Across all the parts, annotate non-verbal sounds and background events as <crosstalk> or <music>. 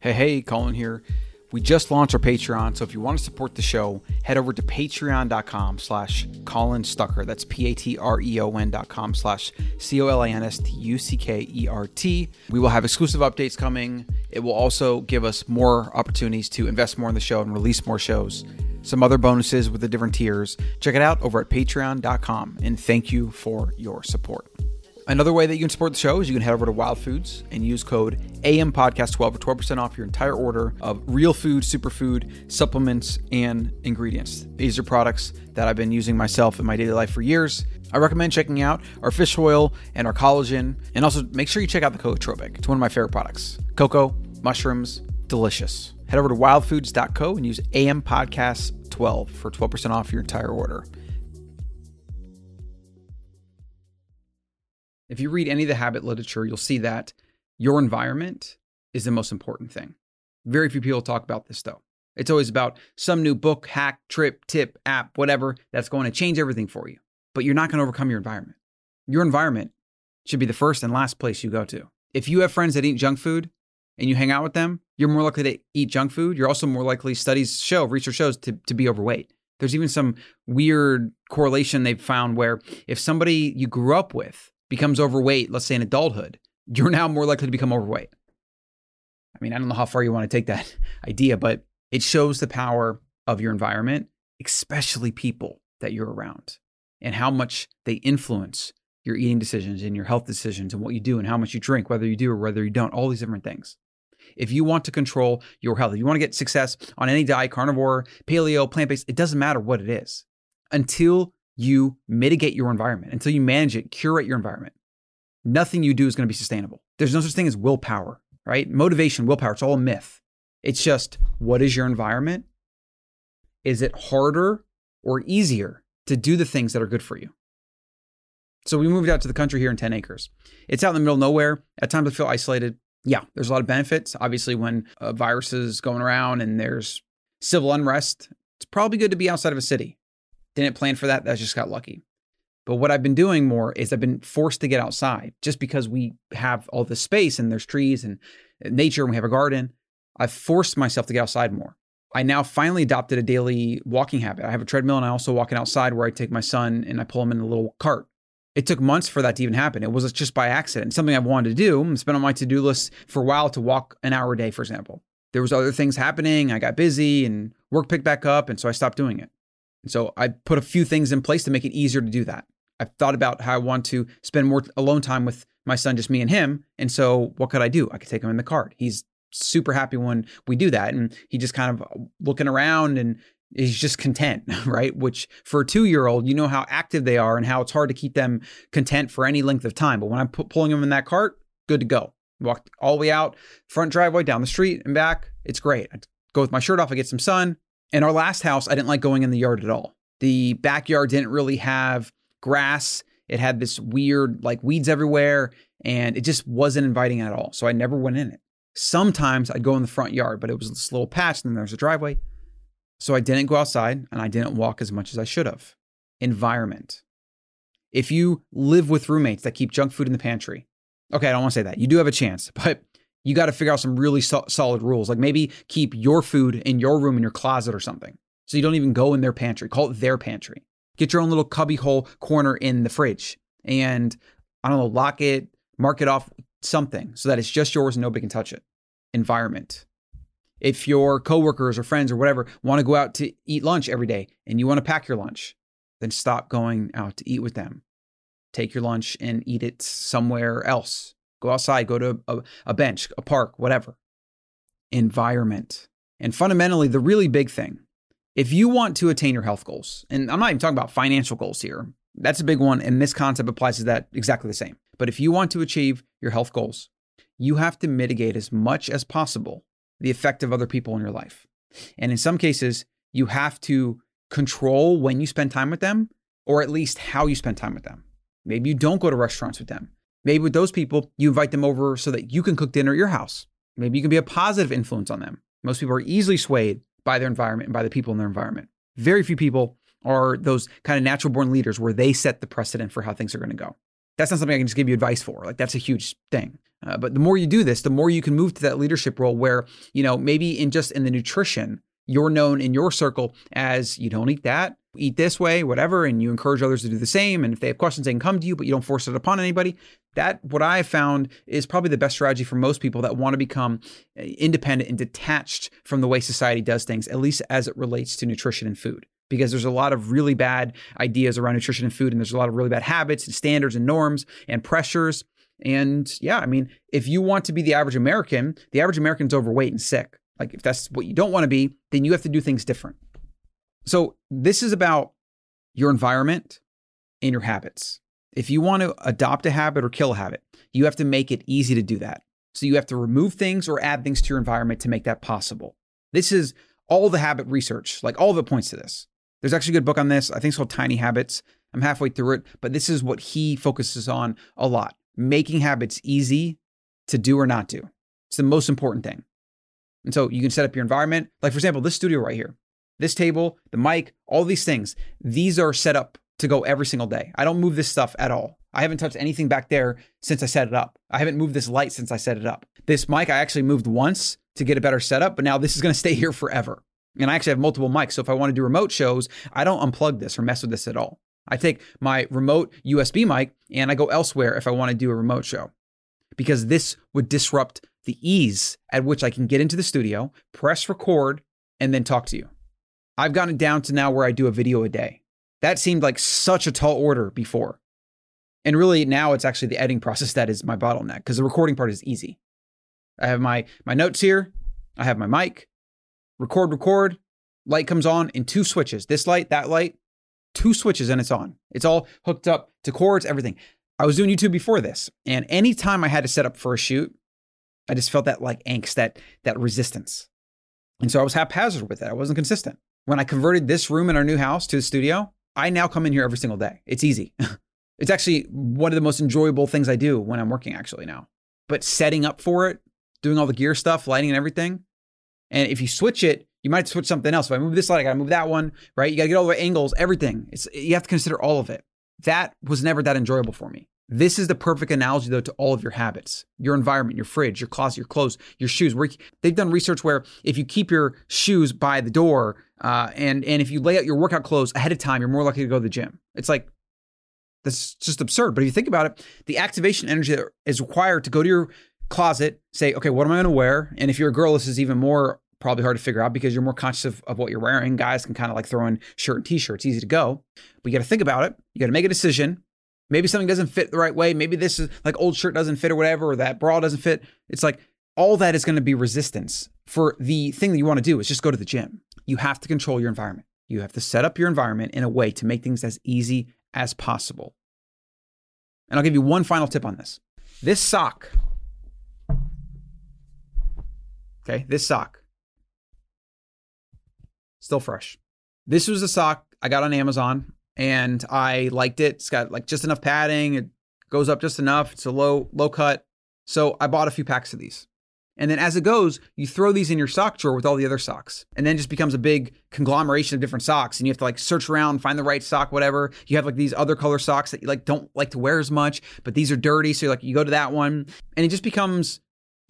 Hey, hey, Colin here. We just launched our Patreon, so if you want to support the show, head over to patreon.com slash Colin Stuckert. That's P-A-T-R-E-O-N dot com slash C-O-L-I-N-S-T-U-C-K-E-R-T. We will have exclusive updates coming. It will also give us more opportunities to invest more in the show and release more shows. Some other bonuses with the different tiers. Check it out over at patreon.com. And thank you for your support. Another way that you can support the show is you can head over to Wild Foods and use code AMPodcast12 for 12% off your entire order of real food, superfood, supplements, and ingredients. These are products that I've been using myself in my daily life for years. I recommend checking out our fish oil and our collagen, and also make sure you check out the Cocotropic. It's one of my favorite products. Cocoa, mushrooms, delicious. Head over to wildfoods.co and use AMPodcast12 for 12% off your entire order. If you read any of the habit literature, you'll see that your environment is the most important thing. Very few people talk about this though. It's always about some new book, hack, trip, tip, app, whatever that's going to change everything for you. But you're not going to overcome your environment. Your environment should be the first and last place you go to. If you have friends that eat junk food and you hang out with them, you're more likely to eat junk food. You're also more likely, studies show, research shows, to, to be overweight. There's even some weird correlation they've found where if somebody you grew up with becomes overweight, let's say in adulthood, you're now more likely to become overweight. I mean, I don't know how far you want to take that <laughs> idea, but it shows the power of your environment, especially people that you're around, and how much they influence your eating decisions and your health decisions and what you do and how much you drink, whether you do or whether you don't, all these different things. If you want to control your health, if you want to get success on any diet, carnivore, paleo, plant based, it doesn't matter what it is until you mitigate your environment, until you manage it, curate your environment. Nothing you do is going to be sustainable. There's no such thing as willpower, right? Motivation, willpower, it's all a myth. It's just what is your environment? Is it harder or easier to do the things that are good for you? So we moved out to the country here in 10 acres. It's out in the middle of nowhere. At times I feel isolated. Yeah, there's a lot of benefits. Obviously, when a virus is going around and there's civil unrest, it's probably good to be outside of a city. Didn't plan for that. That just got lucky. But what I've been doing more is I've been forced to get outside just because we have all this space and there's trees and uh, nature and we have a garden. I've forced myself to get outside more. I now finally adopted a daily walking habit. I have a treadmill and I also walk outside where I take my son and I pull him in a little cart. It took months for that to even happen. It was just by accident. Something I've wanted to do. Mm, it's been on my to-do list for a while to walk an hour a day, for example. There was other things happening. I got busy and work picked back up, and so I stopped doing it. And so I put a few things in place to make it easier to do that. I've thought about how I want to spend more alone time with my son, just me and him. And so what could I do? I could take him in the cart. He's super happy when we do that. And he just kind of uh, looking around and he's just content, <laughs> right? Which for a two year old, you know how active they are and how it's hard to keep them content for any length of time. But when I'm pu- pulling them in that cart, good to go. Walk all the way out, front driveway, down the street and back. It's great. I go with my shirt off, I get some sun. In our last house, I didn't like going in the yard at all. The backyard didn't really have grass. It had this weird, like weeds everywhere, and it just wasn't inviting at all. So I never went in it. Sometimes I'd go in the front yard, but it was this little patch, and then there's a driveway. So I didn't go outside and I didn't walk as much as I should have. Environment. If you live with roommates that keep junk food in the pantry, okay, I don't want to say that. You do have a chance, <laughs> but you got to figure out some really so- solid rules. Like maybe keep your food in your room in your closet or something. So you don't even go in their pantry. Call it their pantry. Get your own little cubby hole corner in the fridge and I don't know, lock it, mark it off something so that it's just yours and nobody can touch it. Environment. If your coworkers or friends or whatever want to go out to eat lunch every day and you want to pack your lunch, then stop going out to eat with them. Take your lunch and eat it somewhere else. Go outside, go to a, a bench, a park, whatever. Environment. And fundamentally, the really big thing if you want to attain your health goals, and I'm not even talking about financial goals here, that's a big one. And this concept applies to that exactly the same. But if you want to achieve your health goals, you have to mitigate as much as possible the effect of other people in your life. And in some cases, you have to control when you spend time with them, or at least how you spend time with them. Maybe you don't go to restaurants with them. Maybe with those people, you invite them over so that you can cook dinner at your house. Maybe you can be a positive influence on them. Most people are easily swayed by their environment and by the people in their environment. Very few people are those kind of natural born leaders where they set the precedent for how things are going to go. That's not something I can just give you advice for. Like that's a huge thing. Uh, but the more you do this, the more you can move to that leadership role where, you know, maybe in just in the nutrition, you're known in your circle as you don't eat that, eat this way, whatever, and you encourage others to do the same. And if they have questions, they can come to you, but you don't force it upon anybody. That, what I found, is probably the best strategy for most people that want to become uh, independent and detached from the way society does things, at least as it relates to nutrition and food. Because there's a lot of really bad ideas around nutrition and food, and there's a lot of really bad habits and standards and norms and pressures. And yeah, I mean, if you want to be the average American, the average American's overweight and sick. Like, if that's what you don't want to be, then you have to do things different. So, this is about your environment and your habits. If you want to adopt a habit or kill a habit, you have to make it easy to do that. So, you have to remove things or add things to your environment to make that possible. This is all the habit research, like all of it points to this. There's actually a good book on this. I think it's called Tiny Habits. I'm halfway through it, but this is what he focuses on a lot making habits easy to do or not do. It's the most important thing. And so you can set up your environment. Like, for example, this studio right here, this table, the mic, all these things, these are set up to go every single day. I don't move this stuff at all. I haven't touched anything back there since I set it up. I haven't moved this light since I set it up. This mic I actually moved once to get a better setup, but now this is going to stay <laughs> here forever. And I actually have multiple mics. So if I want to do remote shows, I don't unplug this or mess with this at all. I take my remote USB mic and I go elsewhere if I want to do a remote show because this would disrupt the ease at which I can get into the studio, press record, and then talk to you. I've gotten down to now where I do a video a day. That seemed like such a tall order before. And really now it's actually the editing <laughs> process that is my bottleneck because the recording part is easy. I have my my notes here, I have my mic, record record, light comes on in two switches. This light, that light, two switches and it's on. It's all hooked up to cords, everything. I was doing YouTube before this, and anytime I had to set up for a shoot, I just felt that like angst, that that resistance. And so I was haphazard with it. I wasn't consistent. When I converted this room in our new house to a studio, I now come in here every single day. It's easy. <laughs> it's actually one of the most enjoyable things I do when I'm working actually now. But setting up for it, doing all the gear stuff, lighting and everything. And if you switch it, you might switch something else. If I move this light, I gotta move that one, right? You gotta get all the angles, everything. It's you have to consider all of it. That was never that enjoyable for me. This is the perfect analogy though to all of your habits, your environment, your fridge, your closet, your clothes, your shoes. Where they've done research where if you keep your shoes by the door, uh, and and if you lay out your workout clothes ahead of time, you're more likely to go to the gym. It's like that's just absurd. But if you think about it, the activation energy that is required to go to your closet, say, okay, what am I going to wear? And if you're a girl, this is even more probably hard to figure out because you're more conscious of, of what you're wearing. Guys can kind of like throw in shirt and t-shirt. It's easy to go. But you got to think about it. You got to make a decision. Maybe something doesn't fit the right way. Maybe this is like old shirt doesn't fit or whatever, or that bra doesn't fit. It's like all that is going to be resistance for the thing that you want to do is just go to the gym. You have to control your environment. You have to set up your environment in a way to make things as easy as possible. And I'll give you one final tip on this. This sock, okay, this sock still fresh. This was a sock I got on Amazon and I liked it. It's got like just enough padding. It goes up just enough. It's a low low cut. So I bought a few packs of these. And then as it goes, you throw these in your sock drawer with all the other socks. And then it just becomes a big conglomeration of different socks. And you have to like search around, find the right sock, whatever. You have like these other color socks that you like don't like to wear as much, but these are dirty. So like, you go to that one. And it just becomes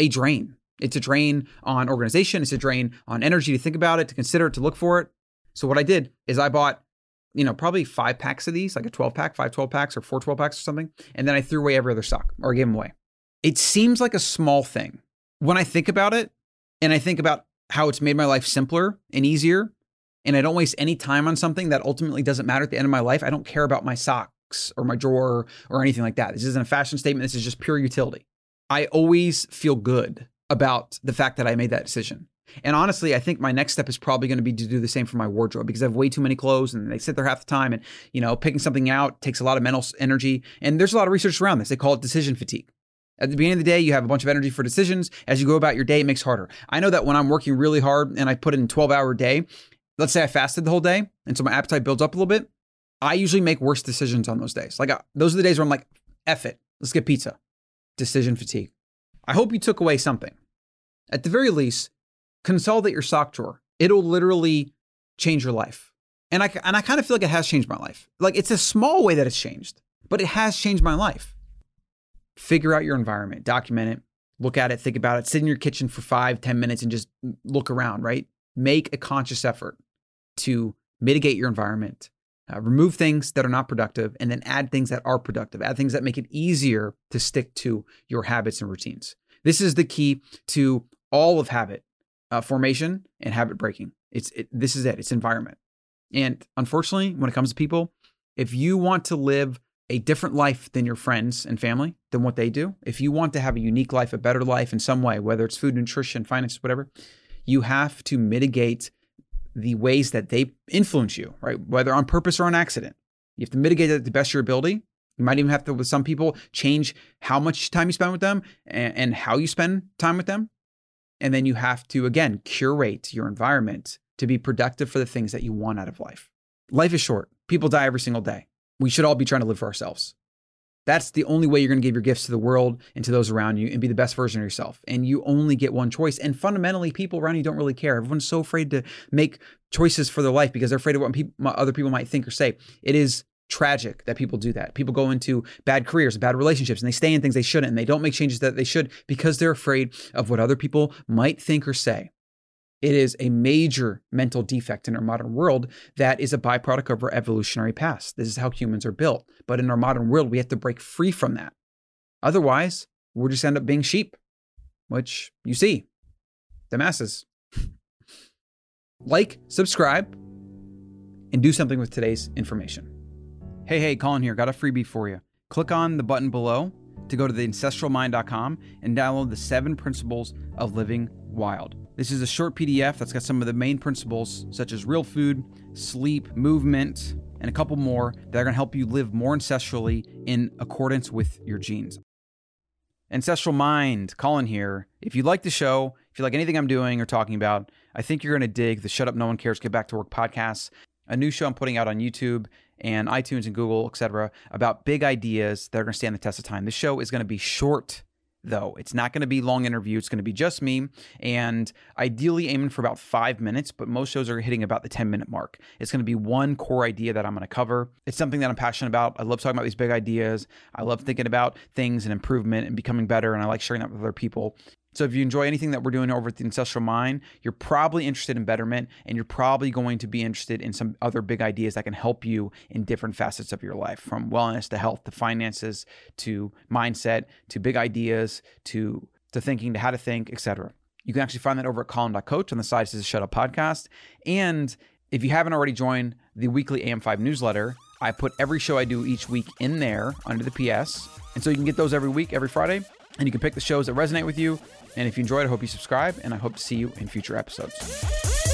a drain. It's a drain on organization. It's a drain on energy to think about it, to consider it, to look for it. So what I did is I bought, you know, probably five packs of these, like a 12 pack, five 12 packs or four 12 packs or something. And then I threw away every other sock or gave them away. It seems like a small thing. When I think about it and I think about how it's made my life simpler and easier, and I don't waste any time on something that ultimately doesn't matter at the end of my life, I don't care about my socks or my drawer or anything like that. This isn't a fashion statement. This is just pure utility. I always feel good about the fact that I made that decision. And honestly, I think my next step is probably going to be to do the same for my wardrobe because I have way too many clothes and they sit there half the time. And, you know, picking something out takes a lot of mental energy. And there's a lot of research around this. They call it decision fatigue. At the beginning of the day, you have a bunch of energy for decisions. As you go about your day, it makes harder. I know that when I'm working really hard and I put in a 12 hour day, let's say I fasted the whole day. And so my appetite builds up a little bit. I usually make worse decisions on those days. Like uh, those are the days where I'm like, F it, let's get pizza. Decision fatigue. I hope you took away something. At the very least, consolidate your sock drawer. It'll literally change your life. And I, and I kind of feel like it has changed my life. Like it's a small way that it's changed, but it has changed my life. Figure out your environment, document it, look at it, think about it, sit in your kitchen for five, ten minutes and just look around, right? Make a conscious effort to mitigate your environment, uh, remove things that are not productive, and then add things that are productive, add things that make it easier to stick to your habits and routines. This is the key to all of habit uh, formation and habit breaking. It's it, this is it. It's environment. And unfortunately, when it comes to people, if you want to live a different life than your friends and family, than what they do, if you want to have a unique life, a better life in some way, whether it's food, nutrition, finance, whatever, you have to mitigate the ways that they influence you, right? Whether on purpose or on accident. You have to mitigate it to the best of your ability. You might even have to, with some people, change how much time you spend with them and, and how you spend time with them. And then you have to, again, curate your environment to be productive for the things that you want out of life. Life is short. People die every single day we should all be trying to live for ourselves. That's the only way you're going to give your gifts to the world and to those around you and be the best version of yourself. And you only get one choice. And fundamentally, people around you don't really care. Everyone's so afraid to make choices for their life because they're afraid of what people, other people might think or say. It is tragic that people do that. People go into bad careers, bad relationships, and they stay in things they shouldn't, and they don't make changes that they should because they're afraid of what other people might think or say. It is a major mental defect in our modern world that is a byproduct of our evolutionary past. This is how humans are built. But in our modern world, we have to break free from that. Otherwise, we'll just end up being sheep, which you see, the masses. like, subscribe, and do something with today's information. Hey, hey, Colin here. Got a freebie for you. Click on the button below to go to the ancestralmind.com and download the seven principles of living wild. This is a short PDF that's got some of the main principles, such as real food, sleep, movement, and a couple more that are going to help you live more ancestrally in accordance with your genes. Ancestral Mind, Colin here. If you like the show, if you like anything I'm doing or talking about, I think you're going to dig the Shut Up No One Cares Get Back to Work podcast, a new show I'm putting out on YouTube and iTunes and Google, etc., about big ideas that are going to stand the test of time. This show is going to be short though. It's not going to be long interview. It's going to be just me and ideally aiming for about five minutes, but most shows are hitting about the 10 minute mark. It's going to be one core idea that I'm going to cover. It's something that I'm passionate about. I love talking about these big ideas. I love thinking about things and improvement and becoming better. And I like sharing that with other people. So if you enjoy anything that we're doing over at the Ancestral Mind, you're probably interested in betterment and you're probably going to be interested in some other big ideas that can help you in different facets of your life, from wellness to health to finances to mindset to big ideas to to thinking to how to think, etc. You can actually find that over at colin.coach on the side says Shut Up Podcast. And if you haven't already joined the weekly AM5 newsletter, I put every show I do each week in there under the PS. And so you can get those every week, every Friday, and you can pick the shows that resonate with you and if you enjoyed, I hope you subscribe, and I hope to see you in future episodes.